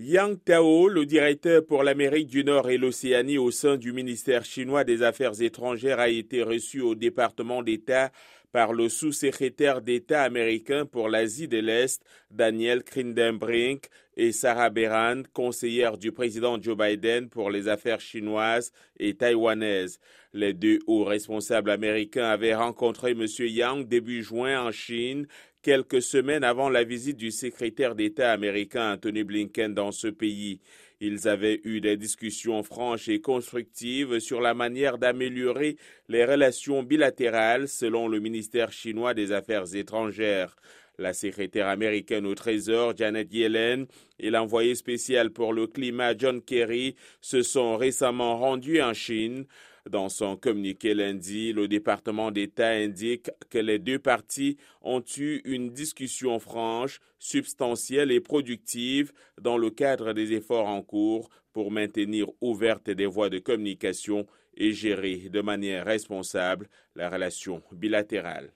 Yang Tao, le directeur pour l'Amérique du Nord et l'Océanie au sein du ministère chinois des Affaires étrangères, a été reçu au département d'État par le sous-secrétaire d'État américain pour l'Asie de l'Est, Daniel Krindenbrink, et Sarah Beran, conseillère du président Joe Biden pour les affaires chinoises et taïwanaises. Les deux hauts responsables américains avaient rencontré M. Yang début juin en Chine, quelques semaines avant la visite du secrétaire d'État américain Anthony Blinken dans ce pays. Ils avaient eu des discussions franches et constructives sur la manière d'améliorer les relations bilatérales selon le ministère chinois des Affaires étrangères. La secrétaire américaine au Trésor, Janet Yellen, et l'envoyé spécial pour le climat, John Kerry, se sont récemment rendus en Chine. Dans son communiqué lundi, le département d'État indique que les deux parties ont eu une discussion franche, substantielle et productive dans le cadre des efforts en cours pour maintenir ouvertes des voies de communication et gérer de manière responsable la relation bilatérale.